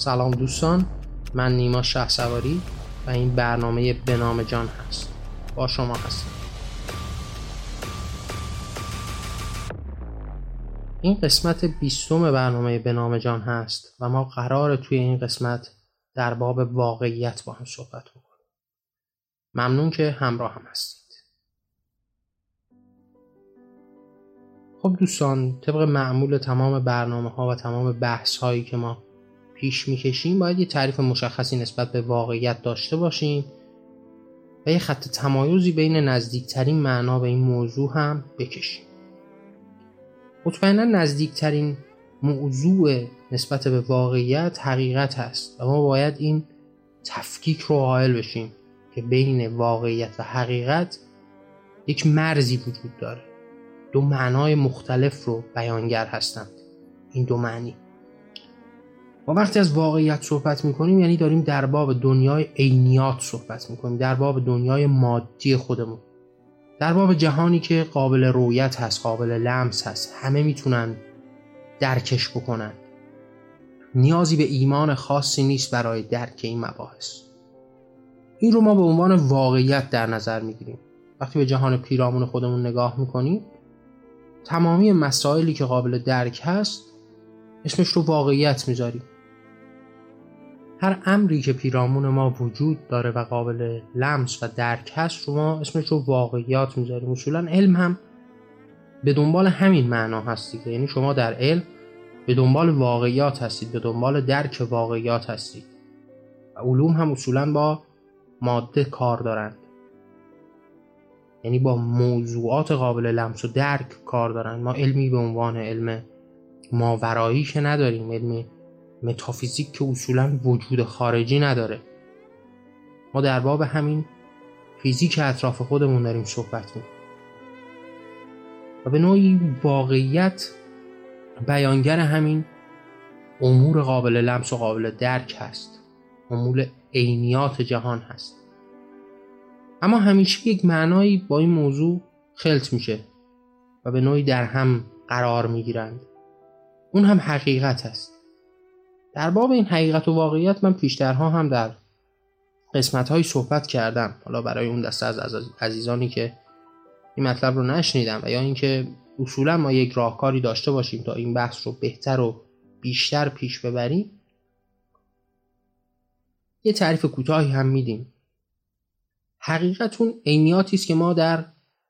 سلام دوستان من نیما شه سواری و این برنامه به نام جان هست. با شما هستم. این قسمت بیستم برنامه به نام جان هست و ما قرار توی این قسمت در باب واقعیت با هم صحبت بکنیم. ممنون که همراه هم هستید. خب دوستان طبق معمول تمام برنامه ها و تمام بحث هایی که ما پیش می‌کشیم باید یه تعریف مشخصی نسبت به واقعیت داشته باشیم و یه خط تمایزی بین نزدیکترین معنا به این موضوع هم بکشیم. مطمئنا نزدیکترین موضوع نسبت به واقعیت حقیقت هست و ما باید این تفکیک رو قائل بشیم که بین واقعیت و حقیقت یک مرزی وجود داره. دو معنای مختلف رو بیانگر هستند. این دو معنی. وقتی از واقعیت صحبت می‌کنیم یعنی داریم در باب دنیای عینیات صحبت می‌کنیم در باب دنیای مادی خودمون. در باب جهانی که قابل رویت هست قابل لمس هست همه می‌تونن درکش بکنن. نیازی به ایمان خاصی نیست برای درک این مباحث. این رو ما به عنوان واقعیت در نظر می‌گیریم. وقتی به جهان پیرامون خودمون نگاه می‌کنیم تمامی مسائلی که قابل درک هست اسمش رو واقعیت می‌ذاریم. هر امری که پیرامون ما وجود داره و قابل لمس و درک هست ما اسمش رو واقعیات می‌ذاریم. اصولا علم هم به دنبال همین معنا هست یعنی شما در علم به دنبال واقعیات هستید به دنبال درک واقعیات هستید. و علوم هم اصولا با ماده کار دارند. یعنی با موضوعات قابل لمس و درک کار دارن ما علمی به عنوان علم ماورایی که نداریم علم متافیزیک که اصولا وجود خارجی نداره. ما در باب همین فیزیک اطراف خودمون داریم صحبت می‌کنیم. و به نوعی واقعیت بیانگر همین امور قابل لمس و قابل درک هست. امور عینیات جهان هست. اما همیشه یک معنایی با این موضوع خلط میشه و به نوعی در هم قرار می‌گیرند. اون هم حقیقت هست. در باب این حقیقت و واقعیت من پیشترها هم در قسمت های صحبت کردم. حالا برای اون دسته از عزیزانی که این مطلب رو نشنیدم و یا اینکه اصولا ما یک راهکاری داشته باشیم تا این بحث رو بهتر و بیشتر پیش ببریم یه تعریف کوتاهی هم میدیم. حقیقت اون عینیاتی است که ما در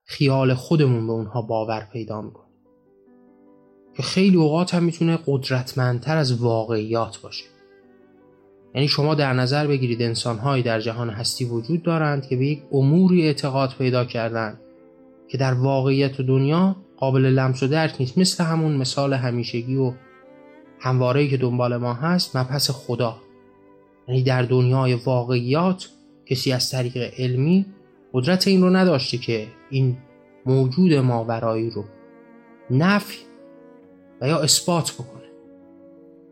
خیال خودمون به اونها باور پیدا می‌کنیم. که خیلی اوقات هم می‌تونه قدرتمندتر از واقعیات باشه. یعنی شما در نظر بگیرید انسانهایی در جهان هستی وجود دارند که به یک اموری اعتقاد پیدا کردن که در واقعیت دنیا قابل لمس و درک نیست. مثل همون مثال همیشگی و هموارهی که دنبال ما هست مبحث خدا. یعنی در دنیای واقعیات کسی از طریق علمی قدرت این رو نداشته که این موجود ماورایی رو نفی و یا اثبات بکنه.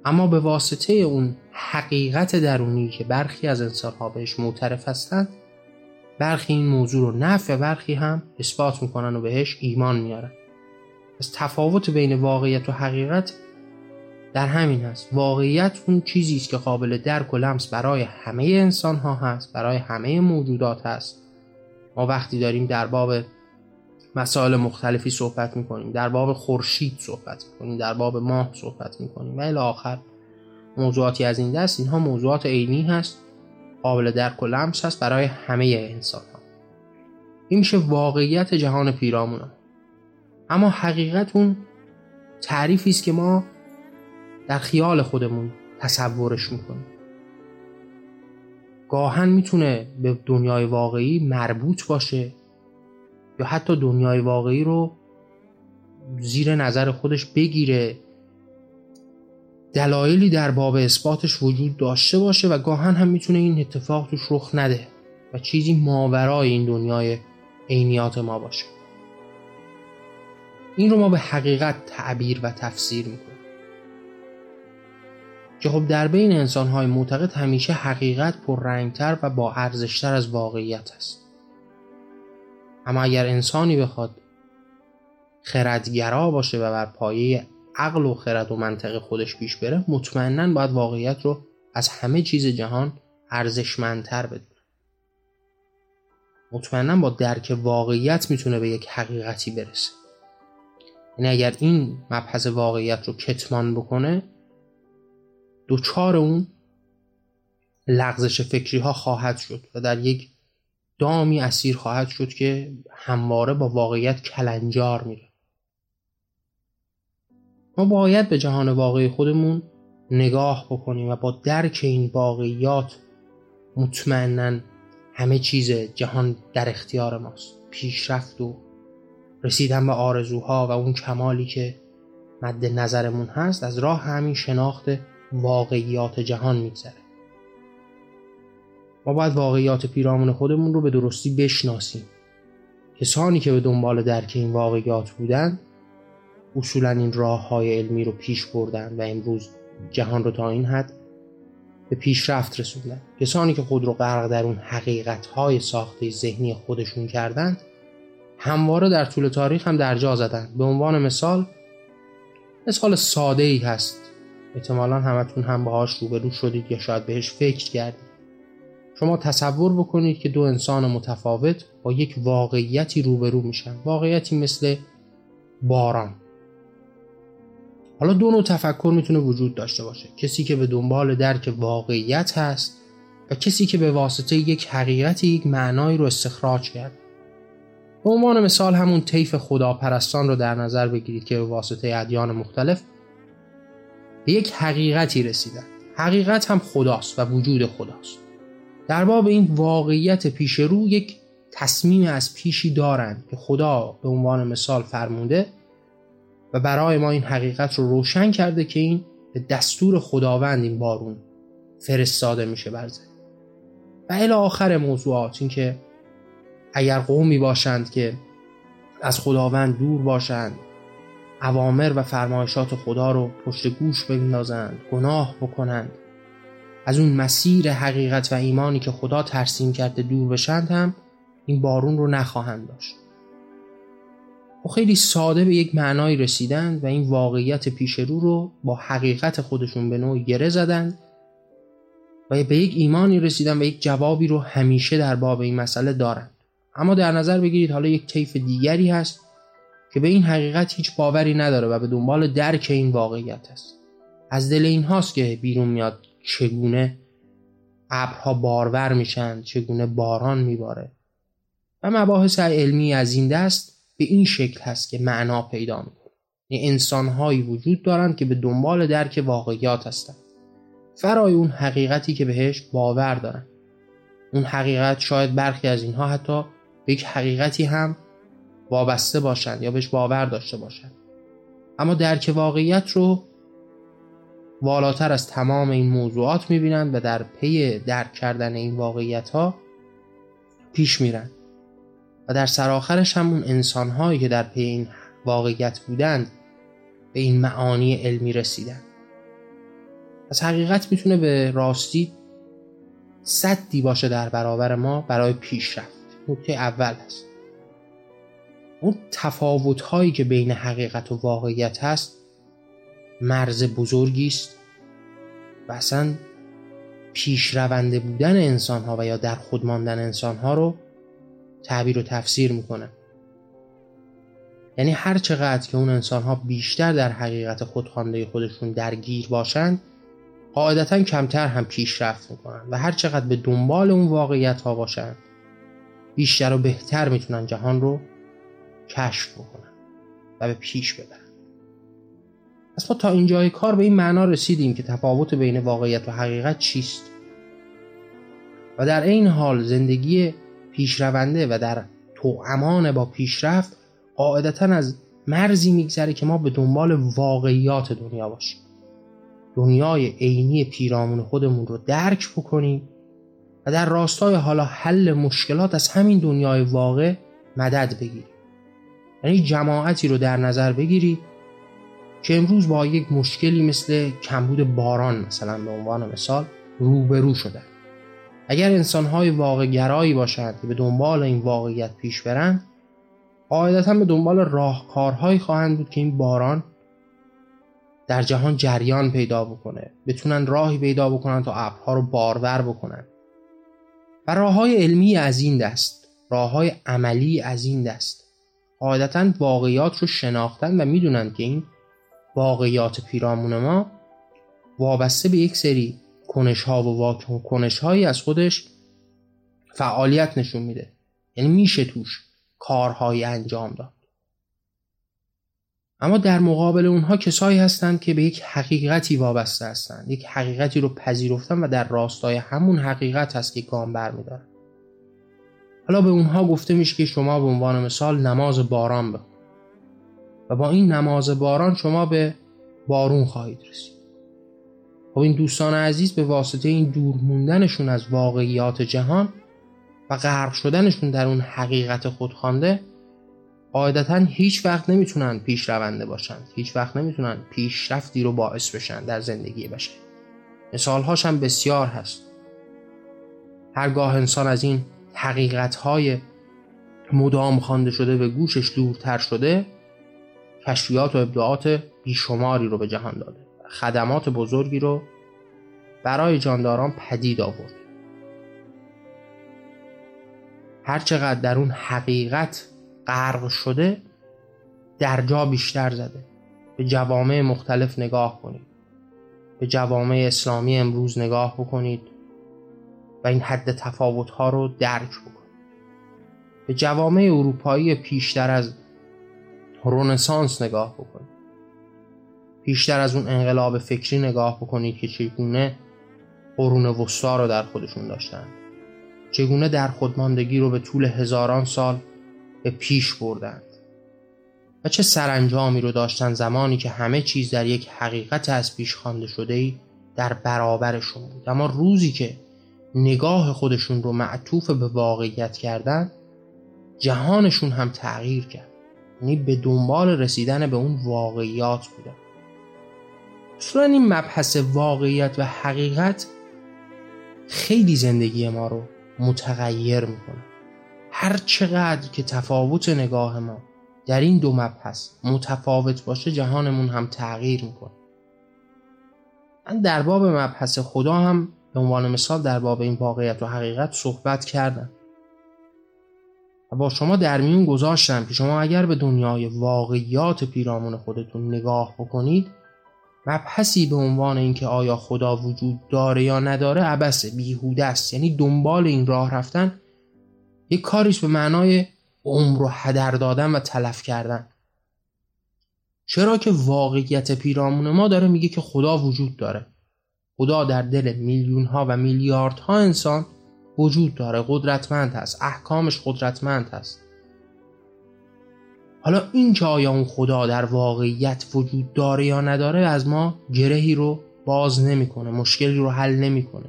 اما به واسطه اون حقیقت درونی که برخی از انسانها بهش معترف هستند برخی این موضوع رو نفی و برخی هم اثبات می‌کنن و بهش ایمان میارن. از تفاوت بین واقعیت و حقیقت در همین هست. واقعیت اون چیزی است که قابل درک و لمس برای همه انسان ها هست برای همه موجودات هست. ما وقتی داریم در باب مسائل مختلفی صحبت می‌کنیم. در باب خورشید صحبت می‌کنیم. در باب ماه صحبت می‌کنیم. و الی آخر موضوعاتی از این دست. اینها موضوعات عینی هست. قابل درک و لمس هست برای همه انسان ها این میشه واقعیت جهان پیرامون. اما حقیقت اون تعریفی است که ما در خیال خودمون تصورش می‌کنیم. گاهن می‌تونه به دنیای واقعی مربوط باشه. یا حتی دنیای واقعی رو زیر نظر خودش بگیره. دلایلی در باب اثباتش وجود داشته باشه و گاهن هم می‌تونه این اتفاق توش رخ نده و چیزی ماورای این دنیای عینیات ما باشه. این رو ما به حقیقت تعبیر و تفسیر می‌کنیم. که خب در بین انسانهای معتقد همیشه حقیقت پررنگتر و با ارزشتر از واقعیت است. اما اگر انسانی بخواد خردگرا باشه و بر پایه عقل و خرد و منطق خودش پیش بره مطمئنا باید واقعیت رو از همه چیز جهان ارزشمندتر بدونه. مطمئنا با درک واقعیت می‌تونه به یک حقیقتی برسه. یعنی اگر این مبحث واقعیت رو کتمان بکنه دوچار اون لغزش فکری ها خواهد شد و در یک دامی اسیر خواهد شد که همواره با واقعیت کلنجار میره. ما باید به جهان واقعی خودمون نگاه بکنیم و با درک این واقعیات مطمئنا همه چیز جهان در اختیار ماست. پیشرفت و رسیدن به آرزوها و اون کمالی که مد نظرمون هست از راه همین شناخت واقعیات جهان میگذره. ما باید واقعیات پیرامون خودمون رو به درستی بشناسیم. کسانی که به دنبال درک این واقعیات بودن اصولا این راه های علمی رو پیش بردن و امروز جهان رو تا این حد به پیشرفت رسوندن. کسانی که خود رو غرق در اون حقیقت های ساخته ذهنی خودشون کردند همواره در طول تاریخ هم در جا زدن. به عنوان مثال مثال ساده ای هست. احتمالا همتون هم باهاش روبرو شدید یا شاید بهش فکر کردید. شما تصور بکنید که دو انسان متفاوت با یک واقعیتی روبرو میشن. واقعیتی مثل باران. حالا دو نوع تفکر می‌تونه وجود داشته باشه. کسی که به دنبال درک واقعیت هست و کسی که به واسطه یک حقیقت یک معنایی رو استخراج کرد به عنوان مثال همون طیف خداپرستان رو در نظر بگیرید که به واسطه ادیان مختلف به یک حقیقتی رسیدن. حقیقت هم خداست و وجود خداست. در باب این واقعیت پیش رو یک تصمیم از پیشی دارند که خدا به عنوان مثال فرموده و برای ما این حقیقت رو روشن کرده که این به دستور خداوند این بارون فرستاده میشه بر و الی آخر موضوعات این که اگر قومی باشند که از خداوند دور باشند اوامر و فرمایشات خدا رو پشت گوش بندازند گناه بکنند از اون مسیر حقیقت و ایمانی که خدا ترسیم کرده دور بشند هم این بارون رو نخواهند داشت. و خیلی ساده به یک معنایی رسیدند و این واقعیت پیش رو رو با حقیقت خودشون به نوعی گره زدند و به یک ایمانی رسیدن و یک جوابی رو همیشه در باب این مسئله دارند اما در نظر بگیرید حالا یک طیف دیگری هست که به این حقیقت هیچ باوری نداره و به دنبال درک این واقعیت است. از دل این هاست که بیرون میاد چگونه ابرها بارور میشن چگونه باران میباره. و مباحث علمی از این دست به این شکل هست که معنا پیدا می‌کنه. یعنی انسانهایی وجود دارند که به دنبال درک واقعیات هستند فرای اون حقیقتی که بهش باور دارن. اون حقیقت شاید برخی از اینها حتی به یک حقیقتی هم وابسته باشند یا بهش باور داشته باشند اما درک واقعیت رو والاتر از تمام این موضوعات می‌بینند و در پی درک کردن این واقعیت ها پیش میرن. و در سرآخرش هم اون انسان هایی که در پی این واقعیت بودند به این معانی علمی رسیدن. از حقیقت می‌تونه به راستی صدی باشه در برابر ما برای پیشرفت. نکته اول هست. اون تفاوت هایی که بین حقیقت و واقعیت هست مرز بزرگی است. و اصلا پیشرونده بودن انسان ها و یا در خود ماندن انسان ها رو تعبیر و تفسیر می‌کنه. یعنی هر چقدر که اون انسان ها بیشتر در حقیقت خودخوانده خودشون درگیر باشند قاعدتا کمتر هم پیشرفت می‌کنن و هر چقدر به دنبال اون واقعیت ها باشن بیشتر و بهتر می‌تونن جهان رو کشف بکنن و به پیش ببرن. پس ما تا اینجای کار به این معنا رسیدیم که تفاوت بین واقعیت و حقیقت چیست؟ و در این حال زندگی پیشرونده و در تو امان با پیشرفت قاعدتا از مرزی میگذره که ما به دنبال واقعیات دنیا باشیم. دنیای عینی پیرامون خودمون رو درک بکنیم و در راستای حالا حل مشکلات از همین دنیای واقع مدد بگیریم. یعنی جماعتی رو در نظر بگیرید که امروز با یک مشکلی مثل کمبود باران مثلا به عنوان مثال روبرو شدن. اگر انسانهای واقع گرایی باشند که به دنبال این واقعیت پیش برند قاعدتا به دنبال راهکارهایی خواهند بود که این باران در جهان جریان پیدا بکنه بتونن راهی پیدا بکنن تا ابرها رو بارور بکنن. و راه های علمی از این دست راه های عملی از این دست قاعدتا واقعیات رو شناختن و می‌دونن که این واقعیات پیرامون ما وابسته به یک سری کنش ها و کنش هایی از خودش فعالیت نشون میده. یعنی میشه توش کارهایی انجام داد. اما در مقابل اونها کسایی هستند که به یک حقیقتی وابسته هستند. یک حقیقتی رو پذیرفتن و در راستای همون حقیقت هست که گام برمیدارن حالا به اونها گفته میشه که شما به عنوان مثال نماز باران بخون. و با این نماز باران شما به بارون خواهید رسید. خب این دوستان عزیز به واسطه این دور موندنشون از واقعیات جهان و غرق شدنشون در اون حقیقت خودخوانده قاعدتا هیچ وقت نمی‌تونن پیش رونده باشند. هیچ وقت نمی‌تونن پیشرفتی رو باعث بشن در زندگی بشر. مثالهاش هم بسیار هست. هرگاه انسان از این حقیقت های مدام خوانده شده به گوشش دورتر شده کشفیات و ابداعات بیشماری رو به جهان داده خدمات بزرگی رو برای جانداران پدید آورد. هرچقدر در اون حقیقت غرق شده در جا بیشتر زده. به جوامع مختلف نگاه کنید. به جوامع اسلامی امروز نگاه بکنید و این حد تفاوت رو درک بکنید. به جوامع اروپایی پیشتر از رونسانس نگاه بکنید بیشتر از اون انقلاب فکری نگاه بکنید که چگونه قرون وسطا رو در خودشون داشتن. چگونه در خودماندگی رو به طول هزاران سال به پیش بردند و چه سرانجامی رو داشتن زمانی که همه چیز در یک حقیقت از پیش خوانده شده ای در برابرشون بود. اما روزی که نگاه خودشون رو معطوف به واقعیت کردن جهانشون هم تغییر کرد. یعنی به دنبال رسیدن به اون واقعیات بودن اصلا این مبحث واقعیت و حقیقت خیلی زندگی ما رو متغیر می‌کنه. هر چقدر که تفاوت نگاه ما در این دو مبحث متفاوت باشه جهانمون هم تغییر می‌کنه. من در باب مبحث خدا هم به عنوان مثال در باب این واقعیت و حقیقت صحبت کردم. با شما در میون گذاشتم که شما اگر به دنیای واقعیات پیرامون خودتون نگاه بکنید مبحثی به عنوان اینکه آیا خدا وجود داره یا نداره عبسه بیهوده است. یعنی دنبال این راه رفتن یک کاریش به معنای عمر و هدر دادن و تلف کردن. چرا که واقعیت پیرامون ما داره میگه که خدا وجود داره. خدا در دل میلیون ها و میلیاردها انسان وجود داره قدرتمند هست احکامش قدرتمند هست. حالا این که آیا اون خدا در واقعیت وجود داره یا نداره از ما گرهی رو باز نمی‌کنه مشکلی رو حل نمی‌کنه.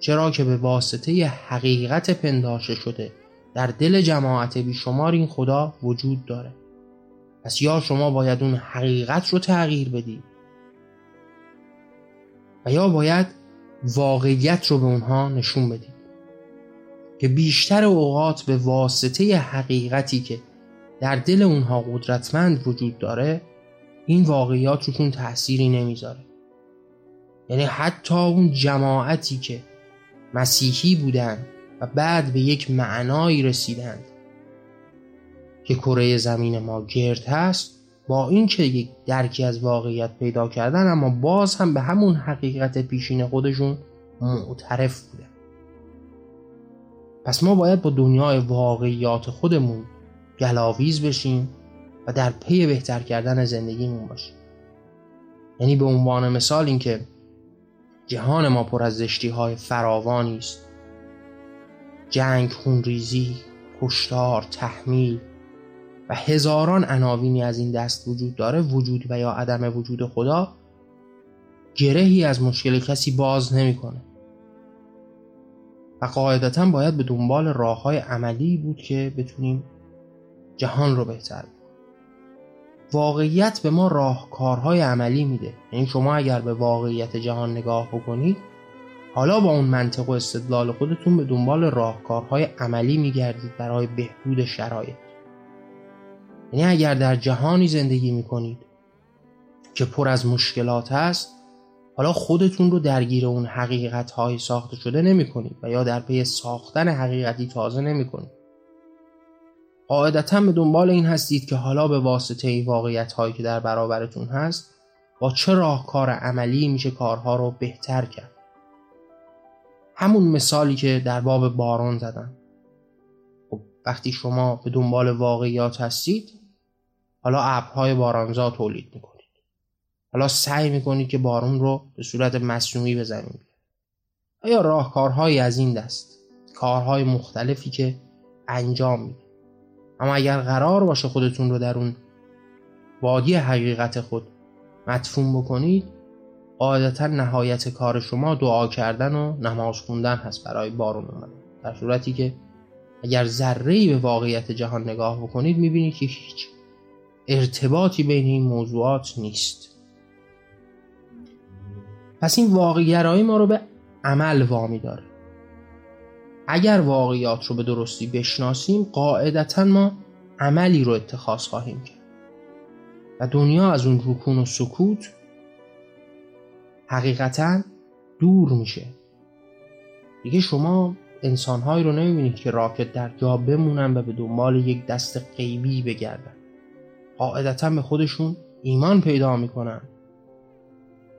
چرا که به واسطه حقیقت پنداشته شده در دل جماعت بیشمار این خدا وجود داره. پس یا شما باید اون حقیقت رو تغییر بدید و یا باید واقعیت رو به اونها نشون بدید. که بیشتر اوقات به واسطه حقیقتی که در دل اونها قدرتمند وجود داره این واقعیات روشون تأثیری نمی‌ذاره. یعنی حتی اون جماعتی که مسیحی بودند و بعد به یک معنایی رسیدند که کره زمین ما گرد هست با اینکه یک درکی از واقعیت پیدا کردن اما باز هم به همون حقیقت پیشین خودشون معترف بودن. پس ما باید با دنیای واقعیات خودمون گلاویز بشیم و در پی بهتر کردن زندگیمون باشیم. یعنی به عنوان مثال اینکه جهان ما پر از زشتی های فراوانی است. جنگ خونریزی کشتار تحمیل و هزاران عناوینی از این دست وجود داره وجود و یا عدم وجود خدا گرهی از مشکل کسی باز نمی‌کنه. و قاعدتا باید به دنبال راه های عملی بود که بتونیم جهان رو بهتر واقعیت به ما راهکارهای عملی میده. یعنی شما اگر به واقعیت جهان نگاه بکنید حالا با اون منطق و استدلال خودتون به دنبال راهکارهای عملی میگردید برای بهبود شرایط. یعنی اگر در جهانی زندگی می‌کنید که پر از مشکلات هست حالا خودتون رو درگیر اون حقیقت های ساخته شده نمی کنید و یا در پی ساختن حقیقتی تازه نمی کنید قاعدتا به دنبال این هستید که حالا به واسطه این واقعیت هایی که در برابرتون هست با چه راهکار عملی میشه کارها رو بهتر کرد؟ همون مثالی که در باب باران زدم. خب وقتی شما به دنبال واقعیات هستید حالا ابرهای بارانزا تولید می‌کنید. حالا سعی می‌کنید که بارون رو به صورت مصنوعی به آیا راهکارهایی از این دست کارهای مختلفی که انجام می‌دید اما اگر قرار باشه خودتون رو در اون وادی حقیقت خود مدفون بکنید قاعدتا نهایت کار شما دعا کردن و نماز خوندن هست برای بارون اومدن. در صورتی که اگر ذره به واقعیت جهان نگاه بکنید می‌بینید که هیچ ارتباطی بین این موضوعات نیست. پس این واقعگرایی ما رو به عمل وامی داره. اگر واقعیات رو به درستی بشناسیم قاعدتا ما عملی رو اتخاذ خواهیم کرد. و دنیا از اون رکون و سکوت حقیقتا دور میشه. دیگه شما انسانهایی رو نمی‌بینید که راکت در جا بمونن و به دنبال یک دست غیبی بگردن. قاعدتا به خودشون ایمان پیدا می‌کنن.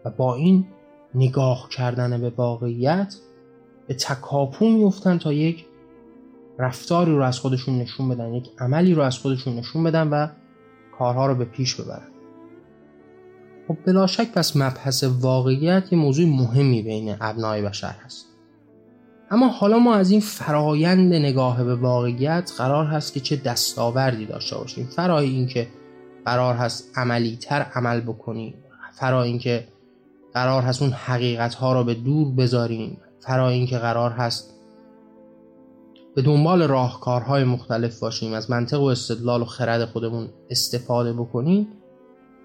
و با این نگاه کردن به واقعیت به تکاپو میفتن تا یک رفتاری رو از خودشون نشون بدن یک عملی رو از خودشون نشون بدن و کارها رو به پیش ببرن. خب بلا شک پس مبحث واقعیت یه موضوع مهمی بین ابنای بشر هست. اما حالا ما از این فرایند نگاه به واقعیت قرار هست که چه دستاوردی داشته باشیم. فرای اینکه قرار هست عملی تر عمل بکنیم. فرای اینکه قرار هست اون حقیقت ها رو به دور بذاریم. فرای اینکه قرار هست به دنبال راهکارهای مختلف باشیم از منطق و استدلال و خرد خودمون استفاده بکنیم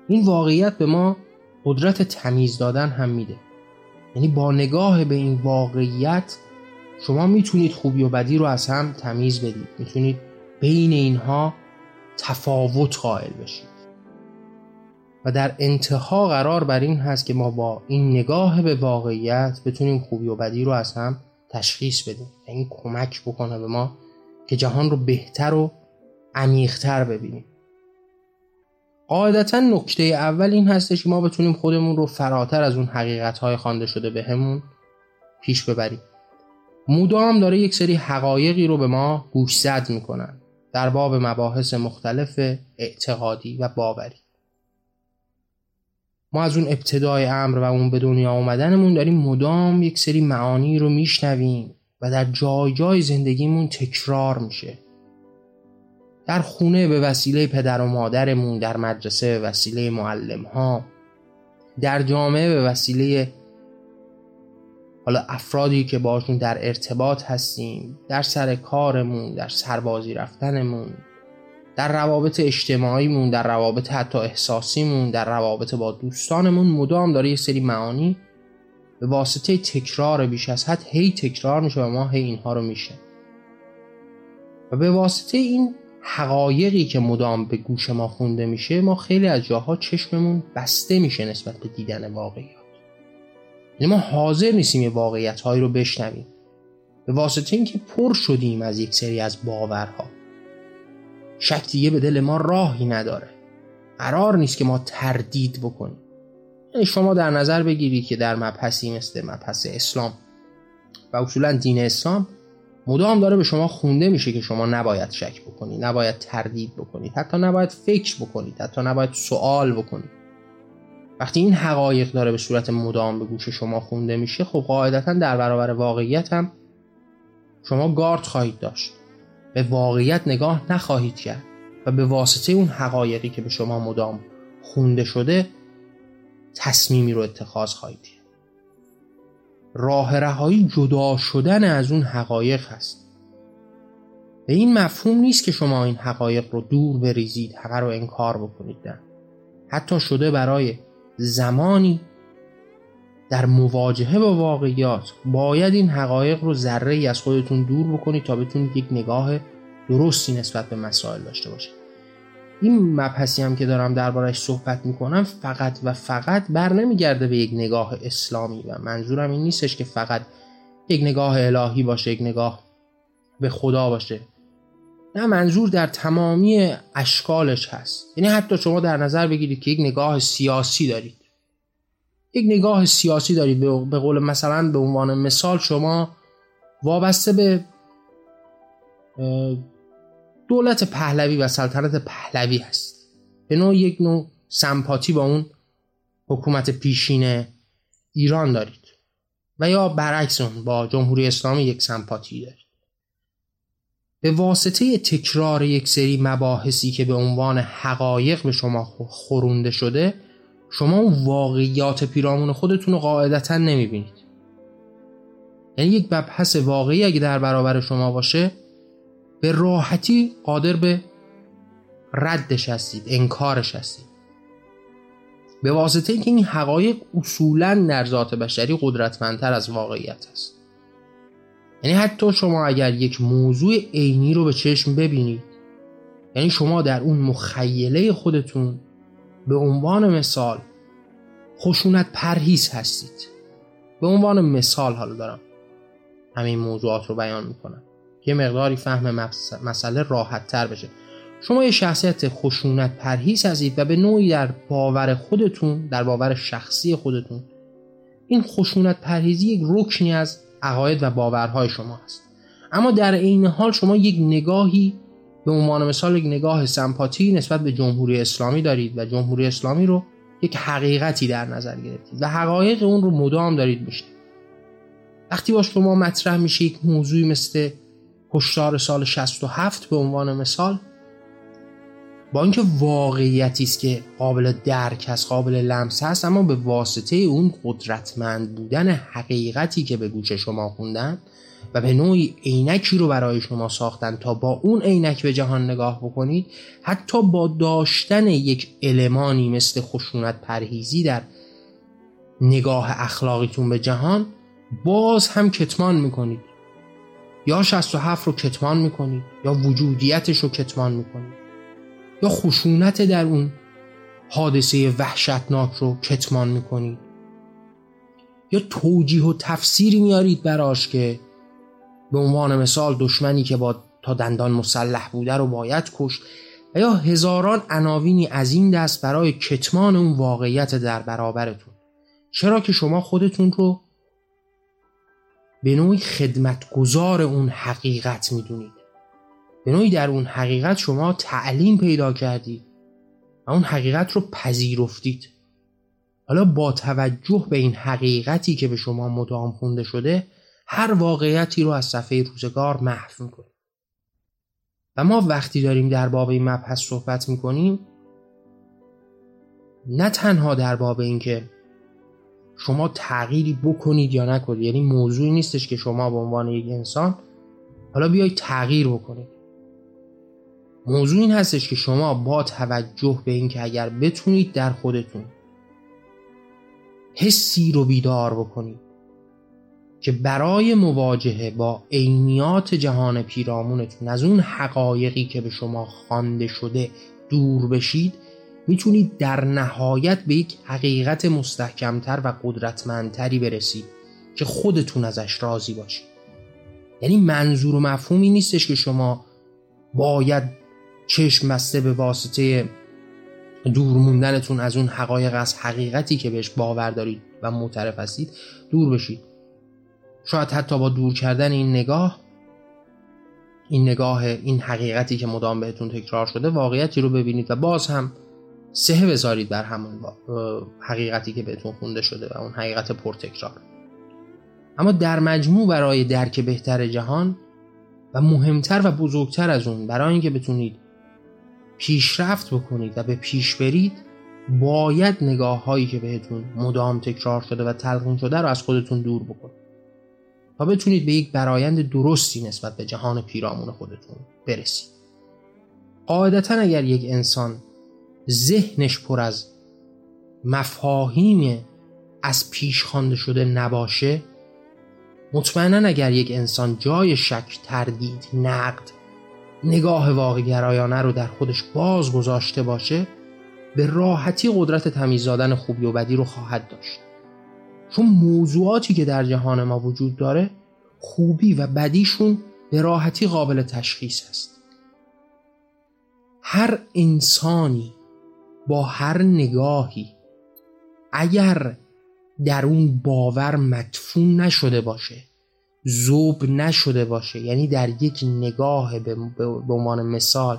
این واقعیت به ما قدرت تمیز دادن هم میده. یعنی با نگاه به این واقعیت شما می‌تونید خوبی و بدی رو از هم تمیز بدید. می‌تونید بین اینها تفاوت قائل بشید. و در انتها قرار بر این هست که ما با این نگاه به واقعیت بتونیم خوبی و بدی رو از هم تشخیص بدیم. یعنی کمک بکنه به ما که جهان رو بهتر و عمیقتر ببینیم. قاعدتا نکته اول این هستش که ما بتونیم خودمون رو فراتر از اون حقیقت های خوانده شده به همون پیش ببریم. مدام داره یک سری حقایقی رو به ما گوشزد می‌کنن در باب مباحث مختلف اعتقادی و باوری. ما از اون ابتدای امر و اون به دنیا آمدنمون داریم مدام یک سری معانی رو میشنویم و در جای جای زندگیمون تکرار میشه. در خونه به وسیله پدر و مادرمون در مدرسه به وسیله معلم ها در جامعه به وسیله حالا افرادی که باشون در ارتباط هستیم در سر کارمون در سربازی رفتنمون در روابط اجتماعیمون در روابط حتی احساسیمون در روابط با دوستانمون مدام داره یه سری معانی به واسطه تکرار بیش از حد هی تکرار میشه و ما هی اینها رو میشه. و به واسطه این حقایقی که مدام به گوش ما خونده میشه ما خیلی از جاها چشممون بسته میشه نسبت به دیدن واقعیات. یعنی ما حاضر نیستیم یه واقعیت هایی رو بشنویم. به واسطه اینکه پر شدیم از یک سری از باورها. شک دیگه به دل ما راهی نداره. قرار نیست که ما تردید بکنیم. یعنی شما در نظر بگیرید که در مبحثی مثل مبحث اسلام و اصولا دین اسلام مدام داره به شما خونده میشه که شما نباید شک بکنید نباید تردید بکنید حتی نباید فکر بکنید حتی نباید سوال بکنید. وقتی این حقایق داره به صورت مدام به گوش شما خونده میشه خب قاعدتا در برابر واقعیت هم شما گارد خواهید داشت. به واقعیت نگاه نخواهید کرد و به واسطه اون حقایقی که به شما مدام خونده شده تصمیمی رو اتخاذ خواهید کرد. راه رهایی جدا شدن از اون حقایق هست. به این مفهوم نیست که شما این حقایق رو دور بریزید همه رو انکار بکنید نه. حتی شده برای زمانی در مواجهه با واقعیات باید این حقایق رو ذره ای از خودتون دور بکنید تا بتونید یک نگاه درستی نسبت به مسائل داشته باشید. این مبحثی هم که دارم دربارش صحبت می‌کنم فقط و فقط بر نمیگرده به یک نگاه اسلامی و منظورم این نیستش که فقط یک نگاه الهی باشه یک نگاه به خدا باشه. نه منظور در تمامی اشکالش هست. یعنی حتی شما در نظر بگیرید که یک نگاه سیاسی دارید. یک نگاه سیاسی دارید به قول مثلا به عنوان مثال شما وابسته به دولت پهلوی و سلطنت پهلوی هست. به نوع یک نوع سمپاتی با اون حکومت پیشین ایران دارید. و یا برعکس اون با جمهوری اسلامی یک سمپاتی دارید. به واسطه تکرار یک سری مباحثی که به عنوان حقایق به شما خورونده شده شما اون واقعیات پیرامون خودتون رو قاعدتا نمی‌بینید. یعنی یک مبحث واقعی اگه در برابر شما باشه به راحتی قادر به ردش هستید انکارش هستید. به واسطه اینکه این حقایق اصولا در ذات بشری قدرتمندتر از واقعیت است یعنی حتی شما اگر یک موضوع عینی رو به چشم ببینید یعنی شما در اون مخیله خودتون به عنوان مثال خشونت پرهیز هستید. به عنوان مثال حالا دارم. همین موضوعات رو بیان می‌کنم. یه مقداری فهم مسئله راحت تر بشه. شما یه شخصیت خشونت پرهیز هستید و به نوعی در باور خودتون در باور شخصی خودتون این خشونت پرهیزی یک رکنی از عقاید و باورهای شما هست. اما در عین حال شما یک نگاهی به عنوان مثال یک نگاه سمپاتی نسبت به جمهوری اسلامی دارید و جمهوری اسلامی رو یک حقیقتی در نظر گرفتید و حقایق اون رو مدام دارید میشنید وقتی با شما مطرح میشه یک موضوعی مثل کشتار سال 67 به عنوان مثال با اینکه واقعیتی است که قابل درک است قابل لمس هست اما به واسطه اون قدرتمند بودن حقیقتی که به گوش شما خوندن و به نوعی عینکی رو برای شما ساختن تا با اون عینک به جهان نگاه بکنید حتی با داشتن یک المانی مثل خشونت پرهیزی در نگاه اخلاقیتون به جهان باز هم کتمان می‌کنید. یا 67 رو کتمان می‌کنید یا وجودیتش رو کتمان می‌کنید. یا خشونت در اون حادثه وحشتناک رو کتمان می‌کنید. یا توجیه و تفسیری میارید براش که به عنوان مثال دشمنی که با تا دندان مسلح بوده رو باید کشت و یا هزاران عناوینی از این دست برای کتمان اون واقعیت در برابرتون. چرا که شما خودتون رو به نوعی خدمتگزار اون حقیقت می‌دونید. به نوعی در اون حقیقت شما تعلیم پیدا کردید و اون حقیقت رو پذیرفتید. حالا با توجه به این حقیقتی که به شما مدام خونده شده هر واقعیتی رو از صفحه روزگار محو می‌کنید و ما وقتی داریم در باب این مبحث صحبت می‌کنیم نه تنها در باب اینکه شما تغییری بکنید یا نکنید یعنی موضوعی نیستش که شما به عنوان یک انسان حالا بیاید تغییر بکنید. موضوع این هستش که شما با توجه به اینکه اگر بتونید در خودتون حسی رو بیدار بکنید. که برای مواجهه با عینیات جهان پیرامونتون از اون حقایقی که به شما خوانده شده دور بشید می‌تونید در نهایت به یک حقیقت مستحکمتر و قدرتمندتری برسید که خودتون ازش راضی باشید. یعنی منظور و مفهومی نیستش که شما باید چشم بسته به واسطه دور موندنتون از اون حقایق از حقیقتی که بهش باور دارید و معترف هستید دور بشید. شاید حتی با دور کردن این نگاه این نگاه این حقیقتی که مدام بهتون تکرار شده واقعیتی رو ببینید و باز هم سه بذارید بر همون حقیقتی که بهتون خونده شده و اون حقیقت پرتکرار. اما در مجموع برای درک بهتر جهان و مهمتر و بزرگتر از اون برای اینکه بتونید پیشرفت بکنید و به پیش برید باید نگاه هایی که بهتون مدام تکرار شده و تلقین شده رو از خودتون دور بکنید. تا بتونید به یک برایند درستی نسبت به جهان پیرامون خودتون برسید. قاعدتا اگر یک انسان ذهنش پر از مفاهیم از پیش خوانده شده نباشه مطمئنا اگر یک انسان جای شک تردید نقد نگاه واقعگرایانه رو در خودش باز گذاشته باشه به راحتی قدرت تمیز دادن خوبی و بدی رو خواهد داشت. چون موضوعاتی که در جهان ما وجود داره خوبی و بدیشون به راحتی قابل تشخیص است. هر انسانی با هر نگاهی اگر در اون باور مدفون نشده باشه زوب نشده باشه یعنی در یک نگاه به عنوان مثال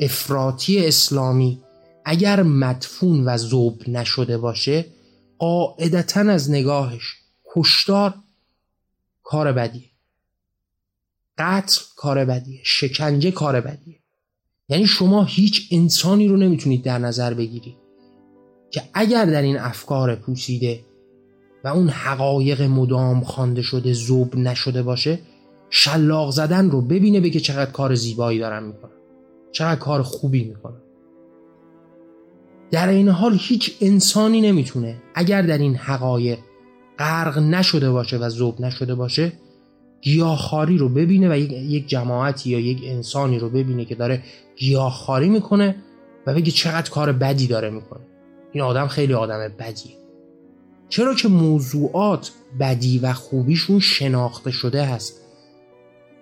افراطی اسلامی اگر مدفون و زوب نشده باشه قاعدتا از نگاهش. کشتار کار بدیه. قتل کار بدیه. شکنجه کار بدیه. یعنی شما هیچ انسانی رو نمی‌تونید در نظر بگیرید که اگر در این افکار پوسیده و اون حقایق مدام خوانده شده زوب نشده باشه شلاق زدن رو ببینه به که چقدر کار زیبایی دارن می‌کنن چقدر کار خوبی می‌کنن در این حال هیچ انسانی نمی‌تونه اگر در این حقایق غرق نشده باشه و زوب نشده باشه گیاهخواری رو ببینه و یک جماعتی یا یک انسانی رو ببینه که داره گیاهخواری می‌کنه و بگه چقدر کار بدی داره می‌کنه. این آدم خیلی آدم بدیه. چرا که موضوعات بدی و خوبیشون شناخته شده هست؟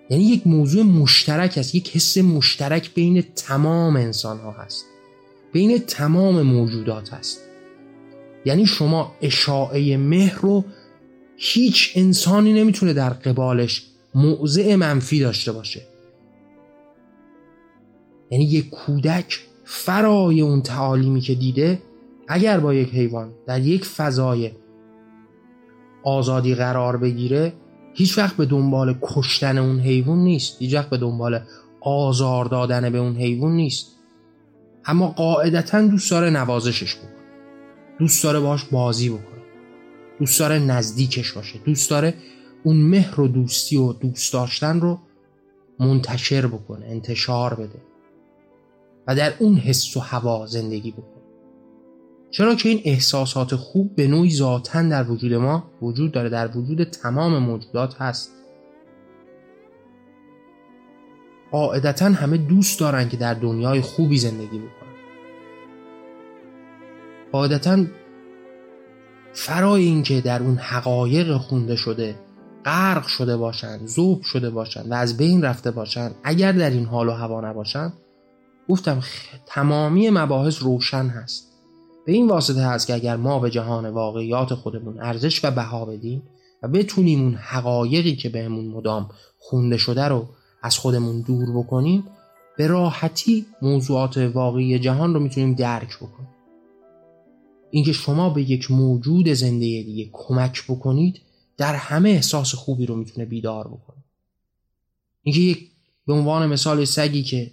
یعنی یک موضوع مشترک است یک حس مشترک بین تمام انسان ها هست. بین تمام موجودات هست یعنی شما اشاعه مهر رو هیچ انسانی نمی‌تونه در قبالش موضع منفی داشته باشه. یعنی یک کودک فرای اون تعالیمی که دیده اگر با یک حیوان در یک فضای آزادی قرار بگیره هیچ وقت به دنبال کشتن اون حیوان نیست. هیچ وقت به دنبال آزار دادن به اون حیوان نیست. اما قاعدتا دوست داره نوازشش بکنه. دوست داره باش بازی بکنه. دوست داره نزدیکش باشه. دوست داره اون مهر و دوستی و دوست داشتن رو منتشر بکنه انتشار بده. و در اون حس و هوا زندگی بکنه. چرا که این احساسات خوب به نوعی ذاتا در وجود ما وجود داره در وجود تمام موجودات هست. قاعدتا همه دوست دارن که در دنیای خوبی زندگی بکنن. قاعدتا فرای اینکه در اون حقایق خونده شده غرق شده باشند زوب شده باشند و از بین رفته باشند اگر در این حال و هوا نباشند گفتم تمامی مباحث روشن هست. به این واسطه هست که اگر ما به جهان واقعیات خودمون ارزش و بها بدیم و بتونیم اون حقایقی که بهمون مدام خونده شده رو از خودمون دور بکنیم به راحتی موضوعات واقعی جهان رو می‌تونیم درک بکنیم. اینکه شما به یک موجود زنده دیگه کمک بکنید در همه احساس خوبی رو می‌تونه بیدار بکنه. اینکه یک به عنوان مثال سگی که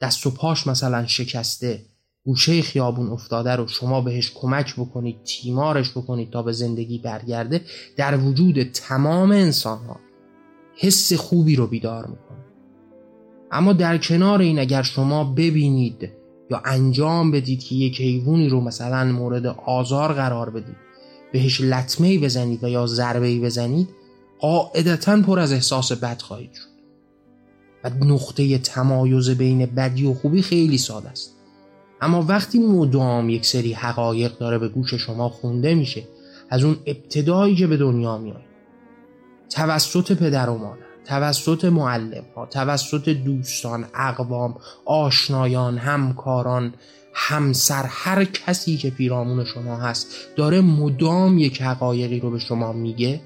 دست و پاش مثلا شکسته گوشه خیابون افتاده رو شما بهش کمک بکنید تیمارش بکنید تا به زندگی برگرده در وجود تمام انسان ها حس خوبی رو بیدار می‌کنه. اما در کنار این اگر شما ببینید یا انجام بدید که یک حیوانی رو مثلا مورد آزار قرار بدید بهش لطمه بزنید و یا ضربه بزنید قاعدتا پر از احساس بد خواهید شد. و نقطه تمایز بین بدی و خوبی خیلی ساده است. اما وقتی مدام یک سری حقایق داره به گوش شما خونده میشه از اون ابتدایی که به دنیا میاد توسط پدر و مادر توسط معلم ها توسط دوستان اقوام آشنایان همکاران همسر هر کسی که پیرامون شما هست داره مدام یک حقایقی رو به شما میگه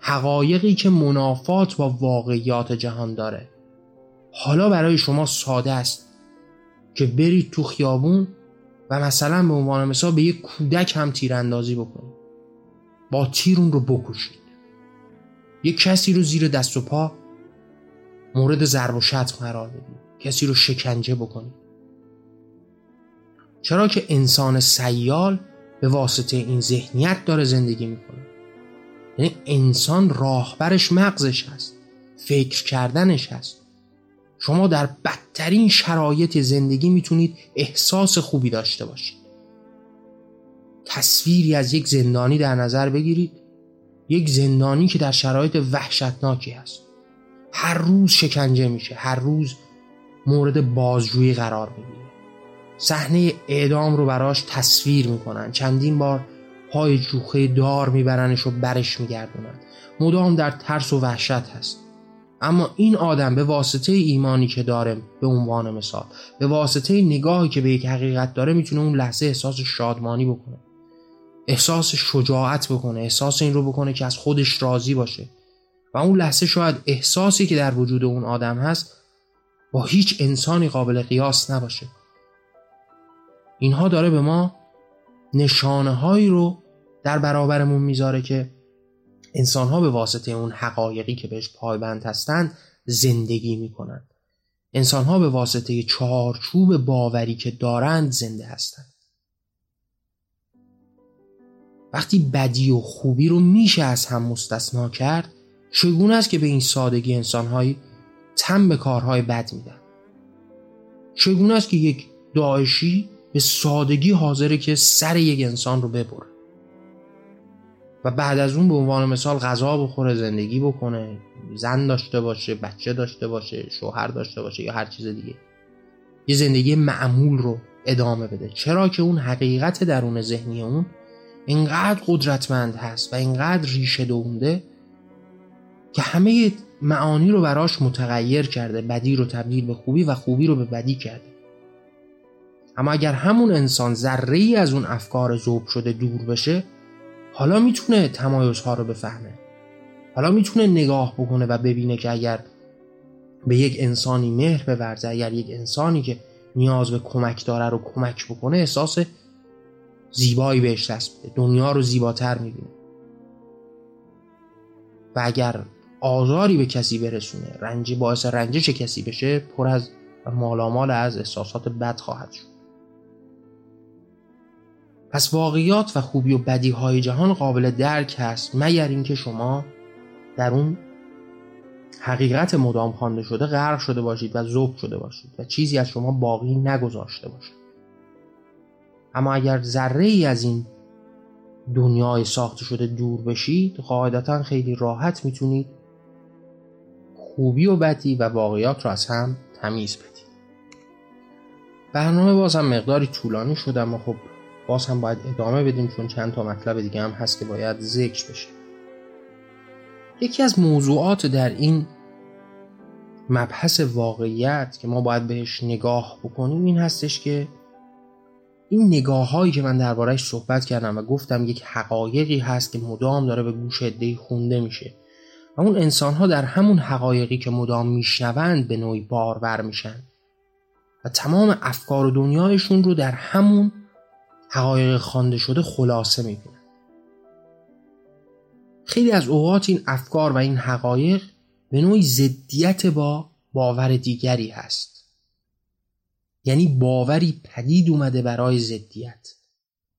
حقایقی که منافات با واقعیات جهان داره. حالا برای شما ساده است که برید تو خیابون و مثلا به عنوان مثال به یک کودک هم تیراندازی بکنید. با تیرون رو بکشید. یک کسی رو زیر دست و پا مورد ضرب و شتم قرار بدید کسی رو شکنجه بکنید چرا که انسان سیال به واسطه این ذهنیت داره زندگی می‌کنه؟ یعنی انسان راهبرش مغزش هست. فکر کردنش هست. شما در بدترین شرایط زندگی می‌تونید احساس خوبی داشته باشید. تصویری از یک زندانی در نظر بگیرید یک زندانی که در شرایط وحشتناکی هست. هر روز شکنجه میشه هر روز مورد بازجویی قرار می‌گیره. صحنه اعدام رو براش تصویر می‌کنن. چندین بار پای جوخه دار میبرنش و برش میگردونن. مدام در ترس و وحشت هست. اما این آدم به واسطه ایمانی که داره به عنوان مثال به واسطه نگاهی که به یک حقیقت داره می‌تونه اون لحظه احساس شادمانی بکنه. احساس شجاعت بکنه احساس این رو بکنه که از خودش راضی باشه. و اون لحظه شاید احساسی که در وجود اون آدم هست با هیچ انسانی قابل قیاس نباشه. اینها داره به ما نشانه هایی رو در برابرمون می‌ذاره که انسان ها به واسطه اون حقایقی که بهش پایبند هستند زندگی می‌کنن انسان ها به واسطه چارچوب باوری که دارند زنده هستند. وقتی بدی و خوبی رو میشه از هم مستثنا کرد چگونه است که به این سادگی انسانهایی تم به کارهای بد میدن؟ چگونه است که یک داعشی به سادگی حاضره که سر یک انسان رو ببره؟ و بعد از اون به عنوان مثال غذا بخوره زندگی بکنه زن داشته باشه بچه داشته باشه شوهر داشته باشه یا هر چیز دیگه. یه زندگی معمول رو ادامه بده. چرا که اون حقیقت درون ذهنی اون اینقدر قدرتمند هست و اینقدر ریشه دونده که همه معانی رو براش متغیر کرده بدی رو تبدیل به خوبی و خوبی رو به بدی کرده. اما اگر همون انسان ذره ای از اون افکار ذوب شده دور بشه حالا می‌تونه تمایزها رو بفهمه. حالا می‌تونه نگاه بکنه و ببینه که اگر به یک انسانی مهر بورزه اگر یک انسانی که نیاز به کمک داره رو کمک بکنه احساس زیبایی بهش دست بده. دنیا رو زیباتر می‌بینه. و اگر آزاری به کسی برسونه رنجی باعث رنجش کسی بشه پر از مالامال از احساسات بد خواهد شد. پس واقعیات و خوبی و بدی های جهان قابل درک هست مگر اینکه شما در اون حقیقت مدام خوانده شده غرق شده باشید و ذوب شده باشید و چیزی از شما باقی نگذاشته باشد. اما اگر ذره ای از این دنیای ساخته شده دور بشید قاعدتا خیلی راحت می‌تونید خوبی و بدی و واقعیات رو از هم تمیز بدید. برنامه بازم مقداری طولانی شد اما خب باز هم باید ادامه بدیم چون چند تا مطلب دیگه هم هست که باید ذکر بشه. یکی از موضوعات در این مبحث واقعیت که ما باید بهش نگاه بکنیم این هستش که این نگاه هایی که من دربارهش صحبت کردم و گفتم یک حقایقی هست که مدام داره به گوش عدهای خونده میشه و اون انسان ها در همون حقایقی که مدام میشنوند به نوعی بارور میشن. و تمام افکار و دنیایشون رو در همون حقایق خوانده شده خلاصه می‌بینن خیلی از اوقات این افکار و این حقایق به نوعی ضدیت با باور دیگری هست. یعنی باوری پدید اومده برای ضدیت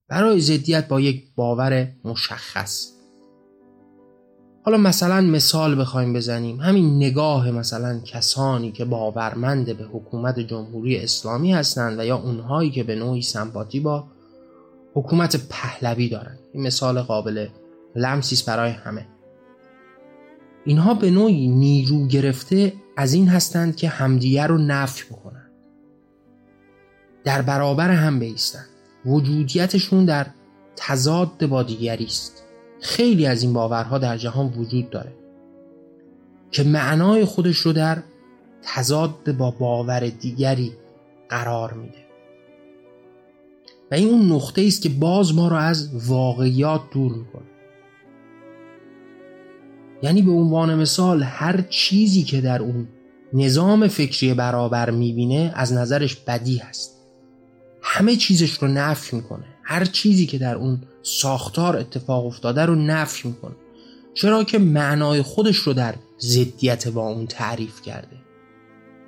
برای ضدیت با یک باور مشخص. حالا مثلا مثال بخوایم بزنیم. همین نگاه مثلا کسانی که باورمند به حکومت جمهوری اسلامی هستند و یا اونهایی که به نوعی سمپاتی با حکومت پهلوی دارن این مثال قابل لمسیس برای همه. اینها به نوعی نیرو گرفته از این هستند که همدیگر رو نفی بکنن. در برابر هم بیستن. وجودیتشون در تضاد با دیگری است. خیلی از این باورها در جهان وجود داره که معنای خودش رو در تضاد با باور دیگری قرار میده. و این اون نقطه است که باز ما رو از واقعیات دور می‌کنه. یعنی به عنوان مثال هر چیزی که در اون نظام فکری برابر می‌بینه از نظرش بدی هست. همه چیزش رو نفی می‌کنه. هر چیزی که در اون ساختار اتفاق افتاده رو نفی می‌کنه. چرا که معنای خودش رو در ضدیت با اون تعریف کرده.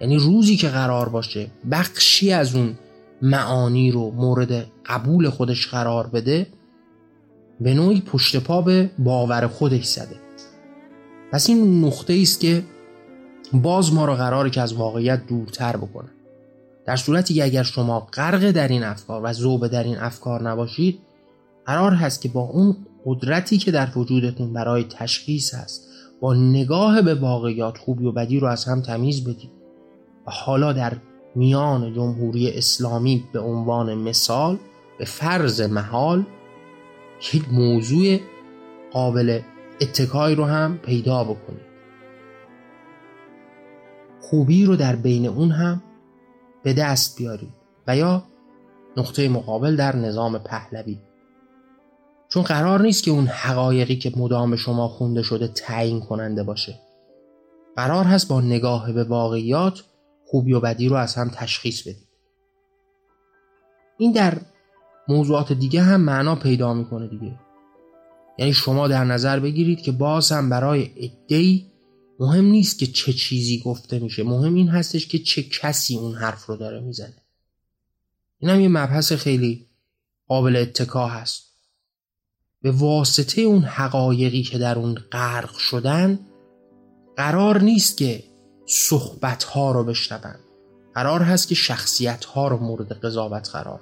یعنی روزی که قرار باشه بخشی از اون معانی رو مورد قبول خودش قرار بده به نوعی پشت پا به باور خودش زده. پس این نقطه است که باز ما رو قراره که از واقعیت دورتر بکنه. در صورتی که اگر شما غرق در این افکار و ذوب در این افکار نباشید قرار هست که با اون قدرتی که در وجودتون برای تشخیص هست با نگاه به واقعیات خوبی و بدی رو از هم تمیز بدید. و حالا در میان جمهوری اسلامی به عنوان مثال به فرض محال یک موضوع قابل اتکایی رو هم پیدا بکنید. خوبی رو در بین اون هم به دست بیارید و یا نقطه مقابل در نظام پهلوی. چون قرار نیست که اون حقایقی که مدام شما خونده شده تعیین کننده باشه. قرار هست با نگاه به واقعیات خوبی و بدی رو از هم تشخیص بدید. این در موضوعات دیگه هم معنا پیدا می‌کنه دیگه. یعنی شما در نظر بگیرید که باز هم برای ادهی مهم نیست که چه چیزی گفته میشه. مهم این هستش که چه کسی اون حرف رو داره می‌زنه. این هم یه مبحث خیلی قابل اتکا هست. به واسطه اون حقایقی که در اون غرق شدن قرار نیست که صحبت ها رو بشنون قرار هست که شخصیت ها رو مورد قضاوت قرار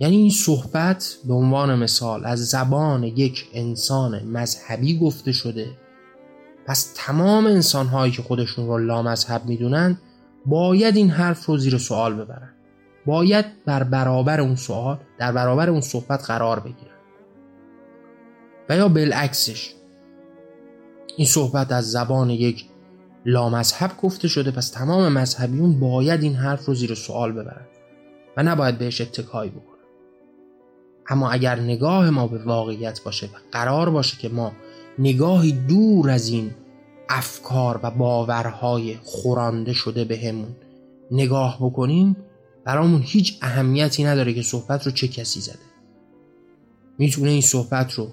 یعنی این صحبت به عنوان مثال از زبان یک انسان مذهبی گفته شده پس تمام انسان هایی که خودشون رو لامذهب می‌دونن باید این حرف رو زیر سوال ببرن. باید بر برابر اون سوال در برابر اون صحبت قرار بگیرن. و یا بالعکسش این صحبت از زبان یک لامذهب گفته شده پس تمام مذهبیون باید این حرف رو زیر سوال ببرن و نباید بهش اتکایی بکنن. اما اگر نگاه ما به واقعیت باشه و قرار باشه که ما نگاهی دور از این افکار و باورهای خورانده شده بهمون. نگاه بکنیم برامون هیچ اهمیتی نداره که صحبت رو چه کسی زده. می‌تونه این صحبت رو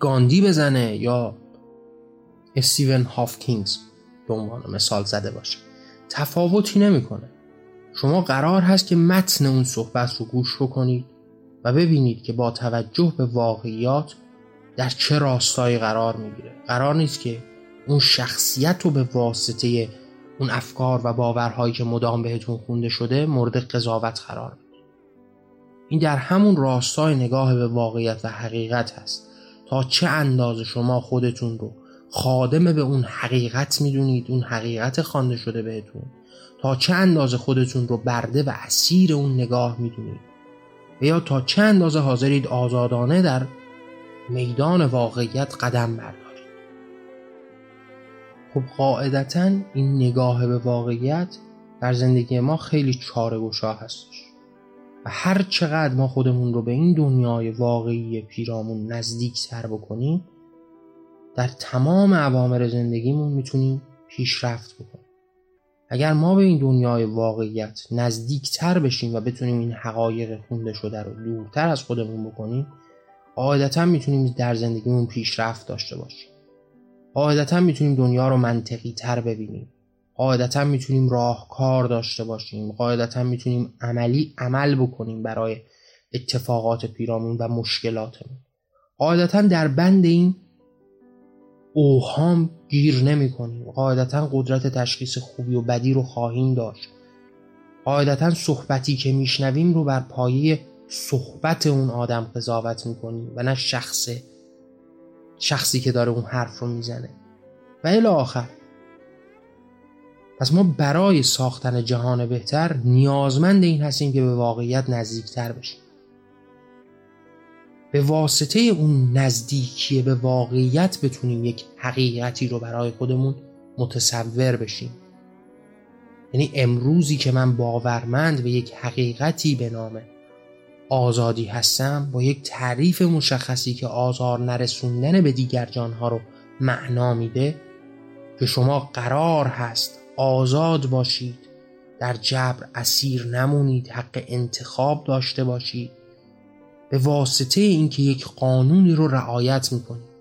گاندی بزنه یا استیون هافکینگز به عنوان مثال زده باشه. تفاوتی نمی‌کنه. شما قرار هست که متن اون صحبت رو گوش بکنید و ببینید که با توجه به واقعیات در چه راستایی قرار می‌گیره. قرار نیست که اون شخصیت رو به واسطه اون افکار و باورهایی که مدام بهتون خونده شده مورد قضاوت قرار بدید این در همون راستای نگاه به واقعیت و حقیقت هست. تا چه اندازه شما خودتون رو خادم به اون حقیقت می‌دونید اون حقیقت خوانده شده بهتون. تا چه اندازه خودتون رو برده و اسیر اون نگاه می‌دونید. و یا تا چه اندازه حاضرید آزادانه در میدان واقعیت قدم بردارید خب قاعدتا این نگاه به واقعیت در زندگی ما خیلی چاره گشا هستش. و هر چقدر ما خودمون رو به این دنیای واقعی پیرامون نزدیک تر بکنیم در تمام عوامر زندگیمون می‌تونیم پیشرفت بکنیم. اگر ما به این دنیای واقعیت نزدیکتر بشیم و بتونیم این حقایق خونده شده رو دورتر از خودمون بکنیم قاعدتا می‌تونیم در زندگیمون پیشرفت داشته باشیم. قاعدتا می‌تونیم دنیا رو منطقی تر ببینیم. قاعدتا می‌تونیم راهکار داشته باشیم. قاعدتا می‌تونیم عملی عمل بکنیم برای اتفاقات پیرامون و مشکلاتمون. قاعدتا در بند این اوهام گیر نمی کنیم قاعدتا قدرت تشخیص خوبی و بدی رو خواهیم داشت. قاعدتا صحبتی که میشنویم رو بر پایه صحبت اون آدم قضاوت می‌کنیم و نه شخص شخصی که داره اون حرف رو می‌زنه. و الی آخر. پس ما برای ساختن جهان بهتر نیازمند این هستیم که به واقعیت نزدیکتر بشیم. به واسطه اون نزدیکی به واقعیت بتونیم یک حقیقتی رو برای خودمون متصور بشیم. یعنی امروزی که من باورمند به یک حقیقتی به نام آزادی هستم با یک تعریف مشخصی که آزار نرسوندن به دیگر جانها رو معنا میده که شما قرار هست آزاد باشید در جبر اسیر نمونید حق انتخاب داشته باشید. به واسطه اینکه یک قانونی رو رعایت می‌کنید.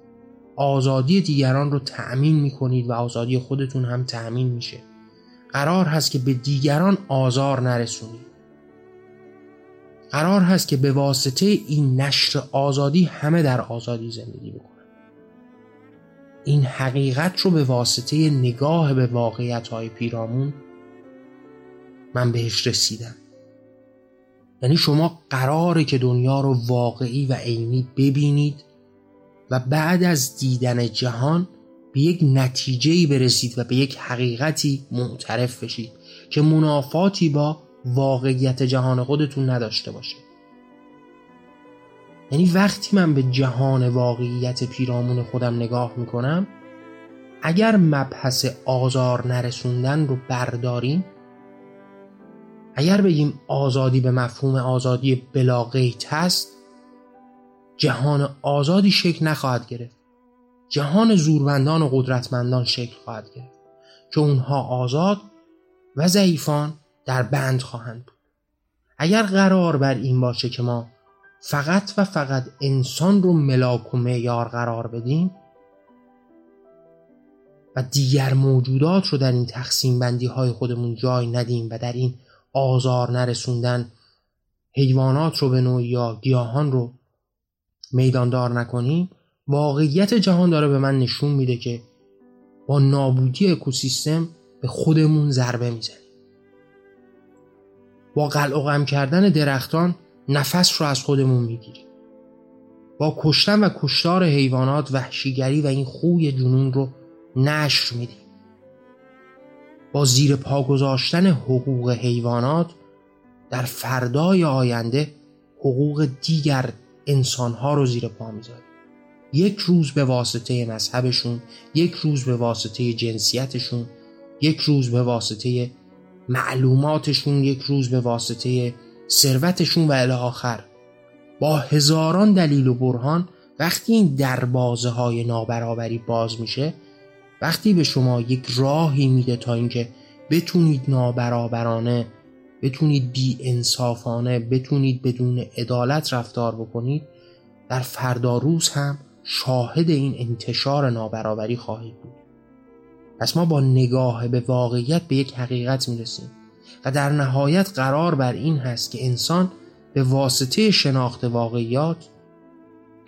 آزادی دیگران رو تأمین می‌کنید و آزادی خودتون هم تأمین میشه. قرار هست که به دیگران آزار نرسونید. قرار هست که به واسطه این نشر آزادی همه در آزادی زندگی بکنن این حقیقت رو به واسطه نگاه به واقعیت های پیرامون من بهش رسیدم. یعنی شما قراره که دنیا رو واقعی و عینی ببینید و بعد از دیدن جهان به یک نتیجه برسید و به یک حقیقتی معترف بشید که منافاتی با واقعیت جهان خودتون نداشته باشه. یعنی وقتی من به جهان واقعیت پیرامون خودم نگاه می‌کنم اگر مبحث آزار نرسوندن رو برداریم اگر بگیم آزادی به مفهوم آزادی بلاغیت هست جهان آزادی شکل نخواهد گرفت. جهان زورمندان و قدرتمندان شکل خواهد گرفت. که اونها آزاد و ضعیفان در بند خواهند بود. اگر قرار بر این باشه که ما فقط و فقط انسان رو ملاک و معیار قرار بدیم و دیگر موجودات رو در این تقسیم بندی های خودمون جای ندیم و در این آزار نرسوندن حیوانات رو به نوعی یا گیاهان رو میداندار نکنیم واقعیت جهان داره به من نشون میده که با نابودی اکوسیستم به خودمون ضربه می‌زنیم. با قلع کردن درختان نفس رو از خودمون می‌گیریم. با کشتن و کشتار حیوانات وحشیگری و این خوی جنون رو نشر میدیم. با زیر پا گذاشتن حقوق حیوانات در فردای آینده حقوق دیگر انسانها رو زیر پا می‌ذاریم. یک روز به واسطه مذهبشون یک روز به واسطه جنسیتشون یک روز به واسطه معلوماتشون یک روز به واسطه ثروتشون و الی با هزاران دلیل و برهان وقتی این دروازه های نابرابری باز میشه وقتی به شما یک راهی میده تا اینکه بتونید نابرابرانه بتونید بی انصافانه بتونید بدون عدالت رفتار بکنید در فردا روز هم شاهد این انتشار نابرابری خواهید بود. پس ما با نگاه به واقعیت به یک حقیقت می‌رسیم و در نهایت قرار بر این هست که انسان به واسطه شناخت واقعیات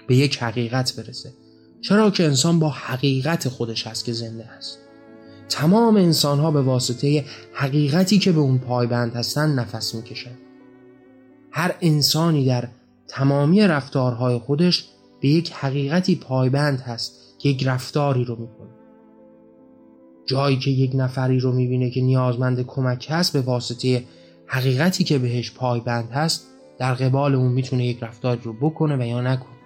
به یک حقیقت برسه. چرا که انسان با حقیقت خودش هست که زنده است. تمام انسان ها به واسطه حقیقتی که به اون پایبند هستن نفس می‌کشن هر انسانی در تمامی رفتارهای خودش به یک حقیقتی پایبند هست که یک رفتاری رو می‌کنه. جایی که یک نفری رو می‌بینه که نیازمند کمک هست به واسطه حقیقتی که بهش پایبند هست در قبال اون می‌تونه یک رفتاری رو بکنه و یا نکنه.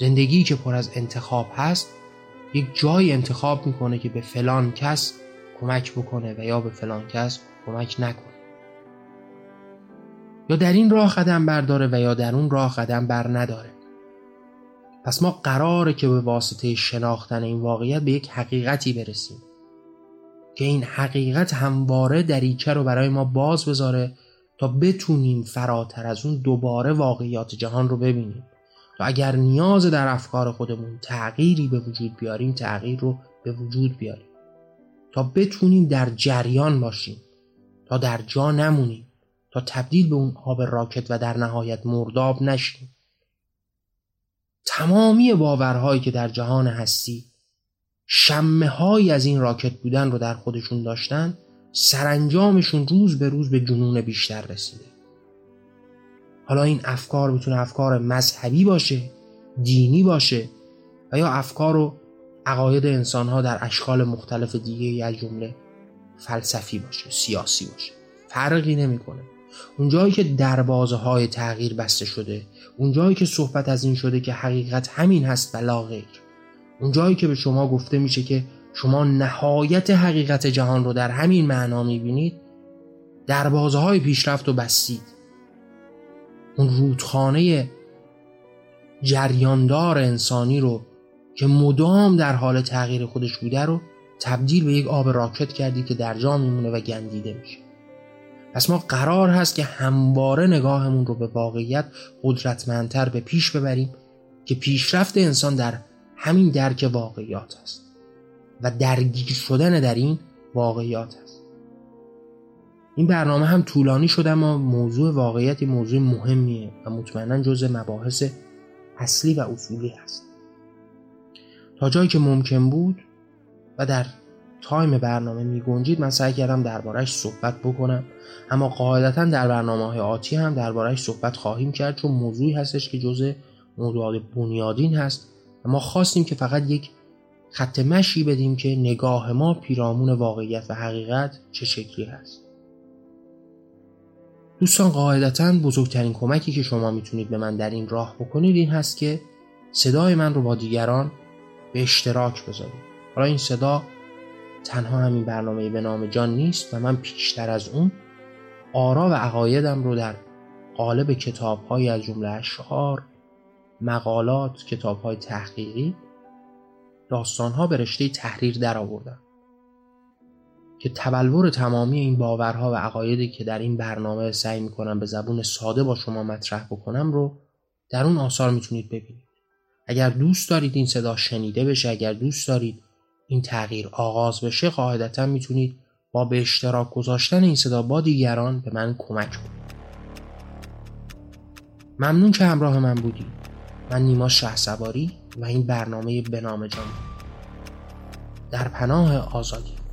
زندگی که پر از انتخاب هست یک جایی انتخاب می‌کنه که به فلان کس کمک بکنه و یا به فلان کس کمک نکنه. یا در این راه قدم برداره و یا در اون راه قدم بر نداره. پس ما قراره که به واسطه شناختن این واقعیت به یک حقیقتی برسیم. که این حقیقت همواره دریچه رو برای ما باز بذاره تا بتونیم فراتر از اون دوباره واقعیات جهان رو ببینیم. تا اگر نیاز در افکار خودمون تغییری به وجود بیاریم تغییر رو به وجود بیاریم. تا بتونیم در جریان باشیم تا در جا نمونیم تا تبدیل به اون آب راکت و در نهایت مرداب نشیم. تمامی باورهایی که در جهان هستی شمه های از این راکت بودن رو در خودشون داشتن سرانجامشون روز به روز به جنون بیشتر رسیده. حالا این افکار می‌تونه افکار مذهبی باشه دینی باشه و یا افکار و عقاید انسان ها در اشکال مختلف دیگه از جمله فلسفی باشه سیاسی باشه. فرقی نمی‌کنه. اونجایی که دروازه های تغییر بسته شده اونجایی که صحبت از این شده که حقیقت همین هست و لا غیر. اونجایی که به شما گفته میشه که شما نهایت حقیقت جهان رو در همین معنا می‌بینید دروازه های پیشرفت و بستید. اون رودخانه جریاندار انسانی رو که مدام در حال تغییر خودش بوده رو تبدیل به یک آب راکت کردی که در جا میمونه و گندیده میشه. پس ما قرار هست که همواره نگاهمون رو به واقعیت قدرتمندتر به پیش ببریم که پیشرفت انسان در همین درک واقعیات است و درگیر شدن در این واقعیات است. این برنامه هم طولانی شده اما موضوع واقعیت موضوع مهمیه و مطمئنا جز مباحث اصلی و اصولی هست. تا جایی که ممکن بود و در تایم برنامه می گنجید من سعی کردم دربارهش صحبت بکنم. اما قاعدتا در برنامه های آتی هم دربارهش صحبت خواهیم کرد چون موضوعی هستش که جز موضوعات بنیادین هست. ما خواستیم که فقط یک خط مشی بدیم که نگاه ما پیرامون واقعیت و حقیقت چه شکلی هست. دوستان قاعدتا بزرگترین کمکی که شما می‌تونید به من در این راه بکنید این هست که صدای من رو با دیگران به اشتراک بذارید. حالا این صدا تنها همین برنامه به نام جان نیست و من پیشتر از اون آرا و عقایدم رو در قالب کتاب های از جمله اشعار مقالات کتاب های تحقیقی داستان ها به رشته تحریر در آوردم که تبلور تمامی این باورها و عقایدی که در این برنامه سعی می‌کنم به زبون ساده با شما مطرح بکنم رو در اون آثار می‌تونید ببینید. اگر دوست دارید این صدا شنیده بشه اگر دوست دارید این تغییر آغاز بشه قاعدتا می‌تونید با به اشتراک گذاشتن این صدا با دیگران به من کمک کنید. ممنون که همراه من بودید. من نیما شه و این برنامه به نام جان. در پناه آزادی.